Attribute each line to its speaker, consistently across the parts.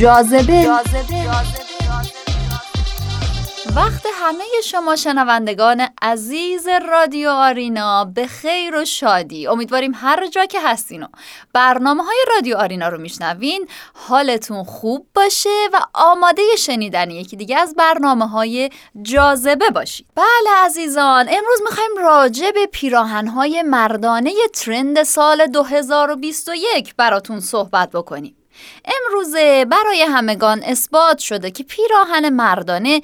Speaker 1: جاذبه. وقت همه شما شنوندگان عزیز رادیو آرینا به خیر و شادی. امیدواریم هر جا که هستین و برنامه های رادیو آرینا رو میشنوین حالتون خوب باشه و آماده شنیدن یکی دیگه از برنامه های جاذبه باشید. بله عزیزان امروز می‌خوایم راجع به پیراهن های مردانه ترند سال 2021 براتون صحبت بکنیم. امروزه برای همگان اثبات شده که پیراهن مردانه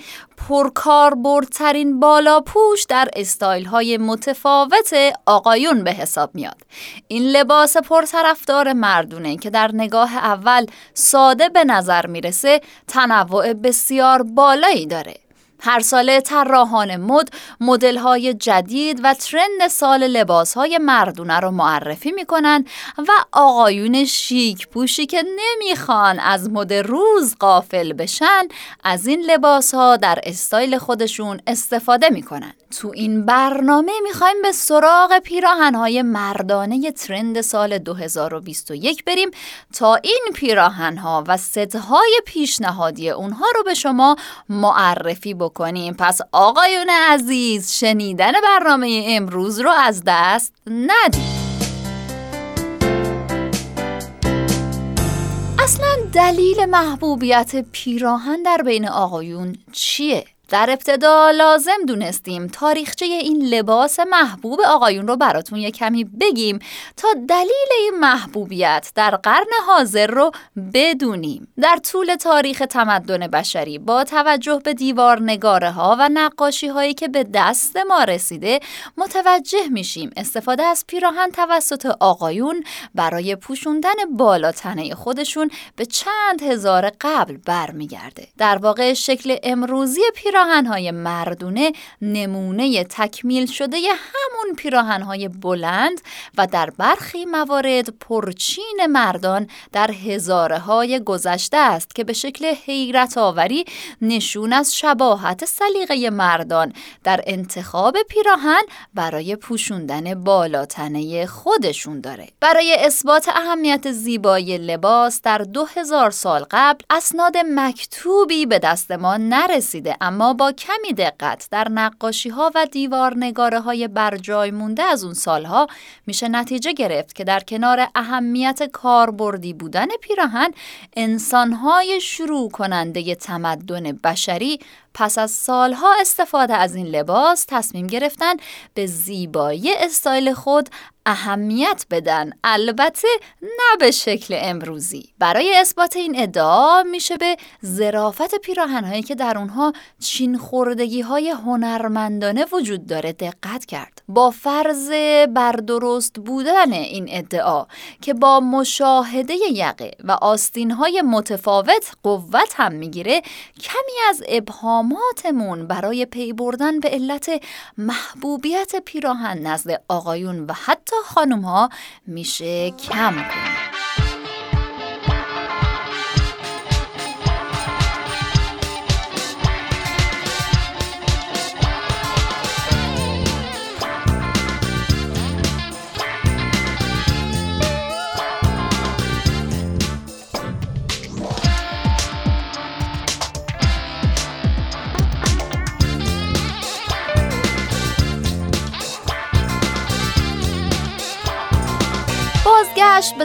Speaker 1: پرکاربردترین بالا پوش در استایل های متفاوت آقایون به حساب میاد. این لباس پرطرفدار مردونه که در نگاه اول ساده به نظر می‌رسه تنوع بسیار بالایی داره. هر ساله طراحان مد مدل های جدید و ترند سال لباس های مردونه رو معرفی می‌کنن و آقایون شیک پوشی که نمی‌خوان از مد روز قافل بشن از این لباس ها در استایل خودشون استفاده می‌کنن. تو این برنامه می‌خوایم به سراغ پیراهن های مردانه ترند سال 2021 بریم تا این پیراهن ها و های پیشنهادی اونها رو به شما معرفی بکنیم بکنیم پس آقایون عزیز شنیدن برنامه امروز رو از دست ندید اصلا دلیل محبوبیت پیراهن در بین آقایون چیه؟ در ابتدا لازم دونستیم تاریخچه این لباس محبوب آقایون رو براتون یه کمی بگیم تا دلیل این محبوبیت در قرن حاضر رو بدونیم. در طول تاریخ تمدن بشری با توجه به دیوار نگاره ها و نقاشی هایی که به دست ما رسیده متوجه میشیم استفاده از پیراهن توسط آقایون برای پوشوندن بالاتنه خودشون به چند هزار قبل برمیگرده. در واقع شکل امروزی پیراهن پیراهنهای مردونه نمونه تکمیل شده همون پیراهنهای بلند و در برخی موارد پرچین مردان در هزاره های گذشته است که به شکل حیرت آوری نشون از شباهت سلیقه مردان در انتخاب پیراهن برای پوشوندن بالاتنه خودشون داره. برای اثبات اهمیت زیبایی لباس در دو هزار سال قبل اسناد مکتوبی به دست ما نرسیده اما با کمی دقت در نقاشی ها و دیوار نگاره های برجای مونده از اون سالها میشه نتیجه گرفت که در کنار اهمیت کاربردی بودن پیراهن انسانهای شروع کننده تمدن بشری پس از سالها استفاده از این لباس تصمیم گرفتن به زیبایی استایل خود اهمیت بدن. البته نه به شکل امروزی. برای اثبات این ادعا میشه به ظرافت پیراهنهایی که در اونها چین خوردگی های هنرمندانه وجود داره دقت کرد. با فرض بردرست بودن این ادعا که با مشاهده یقه و آستین های متفاوت قوت هم می‌گیره کمی از ابهاماتمون برای پی بردن به علت محبوبیت پیراهن نزد آقایون و حتی خانم ها میشه کم کنیم.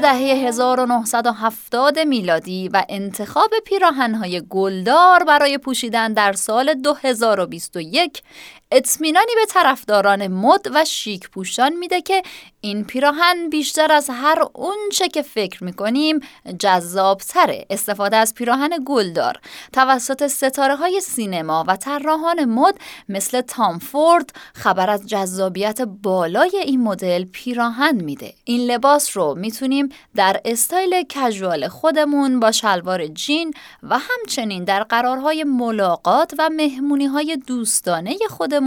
Speaker 1: دهه 1970 میلادی و انتخاب پیراهنهای گلدار برای پوشیدن در سال 2021 اطمینانی به طرفداران مد و شیک پوشان میده که این پیراهن بیشتر از هر اونچه که فکر می‌کنیم جذابتره استفاده از پیراهن گلدار. توسط ستاره های سینما و طراحان مد مثل تام فورد خبر از جذابیت بالای این مدل پیراهن میده. این لباس رو می‌تونیم در استایل کژوال خودمون با شلوار جین و همچنین در قرارهای ملاقات و مهمونی های دوستانه خودمون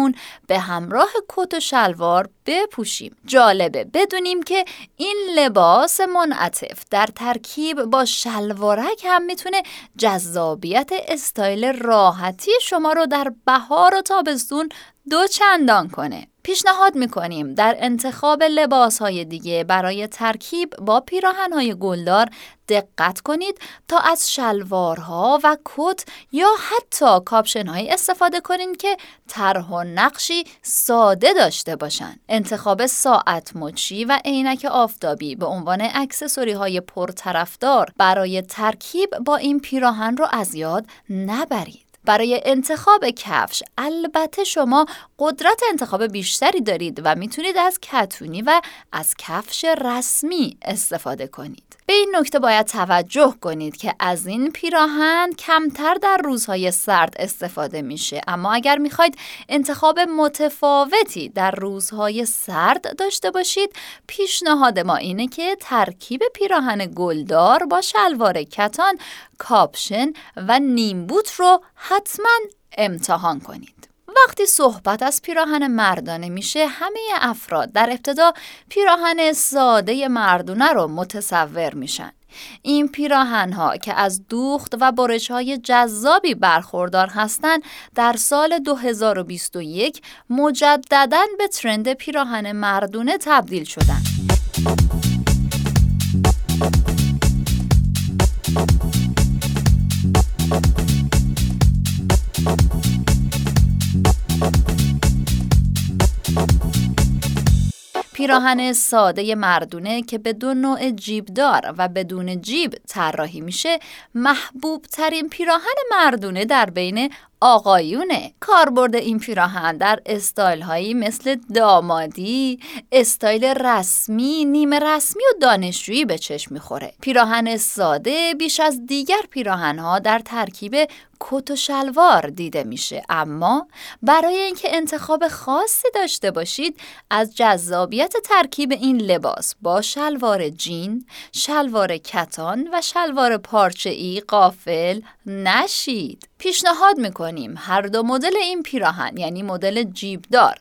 Speaker 1: به همراه کت و شلوار بپوشیم. جالبه بدونیم که این لباس منعطف در ترکیب با شلوارک هم می‌تونه جذابیت استایل راحتی شما رو در بهار و تابستون دو چندان کنه. پیشنهاد می‌کنیم در انتخاب لباس های دیگه برای ترکیب با پیراهن های گلدار دقت کنید تا از شلوارها و کت یا حتی کاپشن های استفاده کنید که طرح و نقشی ساده داشته باشند. انتخاب ساعت مچی و عینک آفتابی به عنوان اکسسوری های پرطرفدار برای ترکیب با این پیراهن رو از یاد نبرید. برای انتخاب کفش البته شما قدرت انتخاب بیشتری دارید و می‌تونید از کتونی و از کفش رسمی استفاده کنید. به این نکته باید توجه کنید که از این پیراهن کمتر در روزهای سرد استفاده میشه اما اگر می‌خواید انتخاب متفاوتی در روزهای سرد داشته باشید پیشنهاد ما اینه که ترکیب پیراهن گلدار با شلوار کتان کاپشن و نیمبوت رو حتما امتحان کنید وقتی صحبت از پیراهن مردانه میشه همه افراد در ابتدا پیراهن ساده مردونه رو متصور میشن این پیراهن ها که از دوخت و برش های جذابی برخوردار هستند در سال 2021 مجددا به ترند پیراهن مردونه تبدیل شدند. پیراهن ساده مردونه که به دو نوع جیبدار و بدون جیب طراحی میشه محبوب ترین پیراهن مردونه در بین آقایونه. کاربرد این پیراهن در استایل هایی مثل دامادی استایل رسمی نیمه رسمی و دانشجویی به چشم می‌خوره. پیراهن ساده بیش از دیگر پیراهن ها در ترکیب کت و شلوار دیده میشه. اما برای اینکه انتخاب خاصی داشته باشید از جذابیت ترکیب این لباس با شلوار جین، شلوار کتان و شلوار پارچه ای قافل نشید. پیشنهاد می‌کنیم. هر دو مدل این پیراهن یعنی مدل جیب دار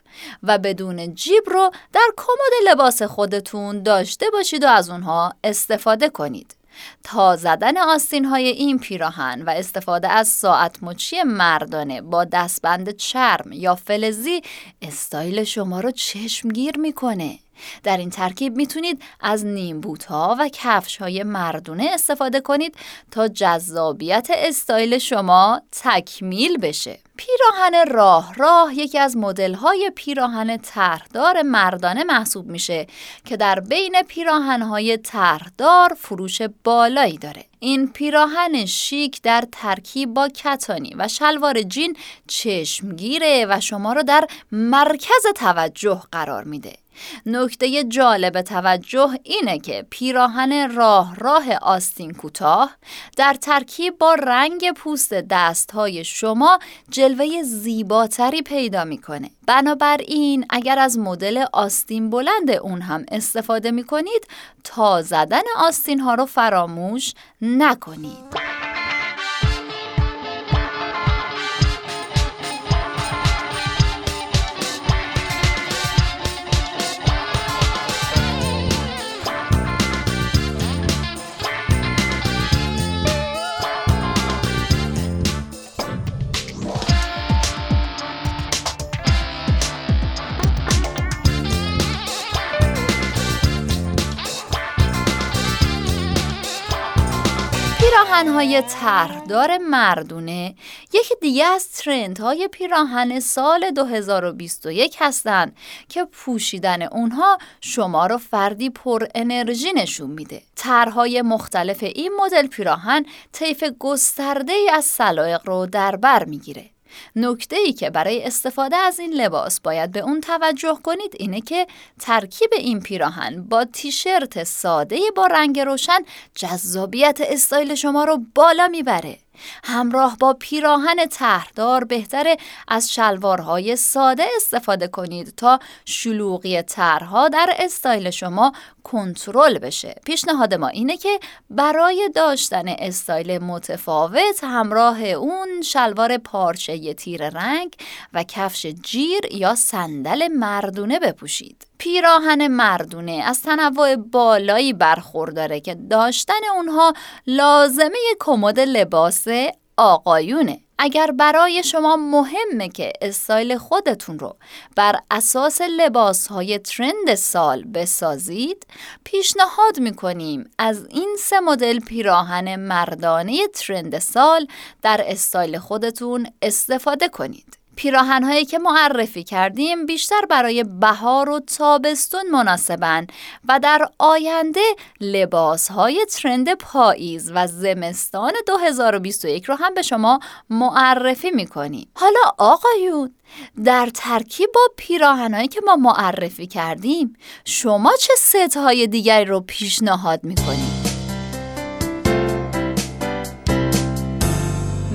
Speaker 1: و بدون جیب رو در کمد لباس خودتون داشته باشید و از اونها استفاده کنید. تا زدن آستین های این پیراهن و استفاده از ساعت مچی مردانه با دستبند چرم یا فلزی استایل شما رو چشمگیر می‌کنه. در این ترکیب می‌تونید از نیمبوت ها و کفش های مردونه استفاده کنید تا جذابیت استایل شما تکمیل بشه. پیراهن راه راه یکی از مدل های پیراهن طرحدار مردانه محسوب میشه که در بین پیراهن های طرحدار فروش بالایی داره. این پیراهن شیک در ترکیب با کتانی و شلوار جین چشمگیره و شما رو در مرکز توجه قرار میده. نکته جالب توجه اینه که پیراهن راه راه آستین کوتاه در ترکیب با رنگ پوست دستهای شما جلوه زیباتری پیدا می‌کنه. بنابراین اگر از مدل آستین بلند اون هم استفاده می‌کنید تا زدن آستین ها رو فراموش نکنید. پیراهنهای طرحدار مردونه یکی دیگه از ترندهای پیراهن سال 2021 هستند که پوشیدن اونها شما رو فردی پر انرژی نشون میده. طرحهای مختلف این مدل پیراهن طیف گسترده ای از سلایق رو در بر می‌گیره. نکته ای که برای استفاده از این لباس باید به اون توجه کنید اینه که ترکیب این پیراهن با تیشرت ساده با رنگ روشن جذابیت استایل شما رو بالا می‌بره. همراه با پیراهن طرح‌دار بهتره از شلوارهای ساده استفاده کنید تا شلوغی طرحها در استایل شما کنترل بشه. پیشنهاد ما اینه که برای داشتن استایل متفاوت همراه اون شلوار پارچه تیره رنگ و کفش جیر یا صندل مردونه بپوشید. پیراهن مردونه از تنوع بالایی برخورداره که داشتن اونها لازمه کمد لباس آقایونه. اگر برای شما مهمه که استایل خودتون رو بر اساس لباس های ترند سال بسازید پیشنهاد می‌کنیم از این سه مدل پیراهن مردانه ترند سال در استایل خودتون استفاده کنید. پیراهن هایی که معرفی کردیم بیشتر برای بهار و تابستون مناسبن و در آینده لباس های ترند پاییز و زمستان 2021 رو هم به شما معرفی می‌کنیم. حالا آقایون در ترکیب با پیراهنهایی که ما معرفی کردیم شما چه ست های دیگری رو پیشنهاد می‌کنید؟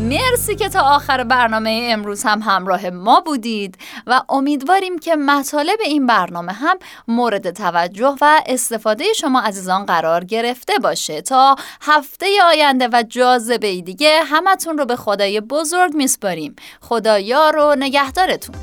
Speaker 1: مرسی که تا آخر برنامه امروز هم همراه ما بودید و امیدواریم که مطالب این برنامه هم مورد توجه و استفاده شما عزیزان قرار گرفته باشه. تا هفته آینده و جاذبه دیگه همتون رو به خدای بزرگ میسپاریم. خدا یار و نگهدارتون.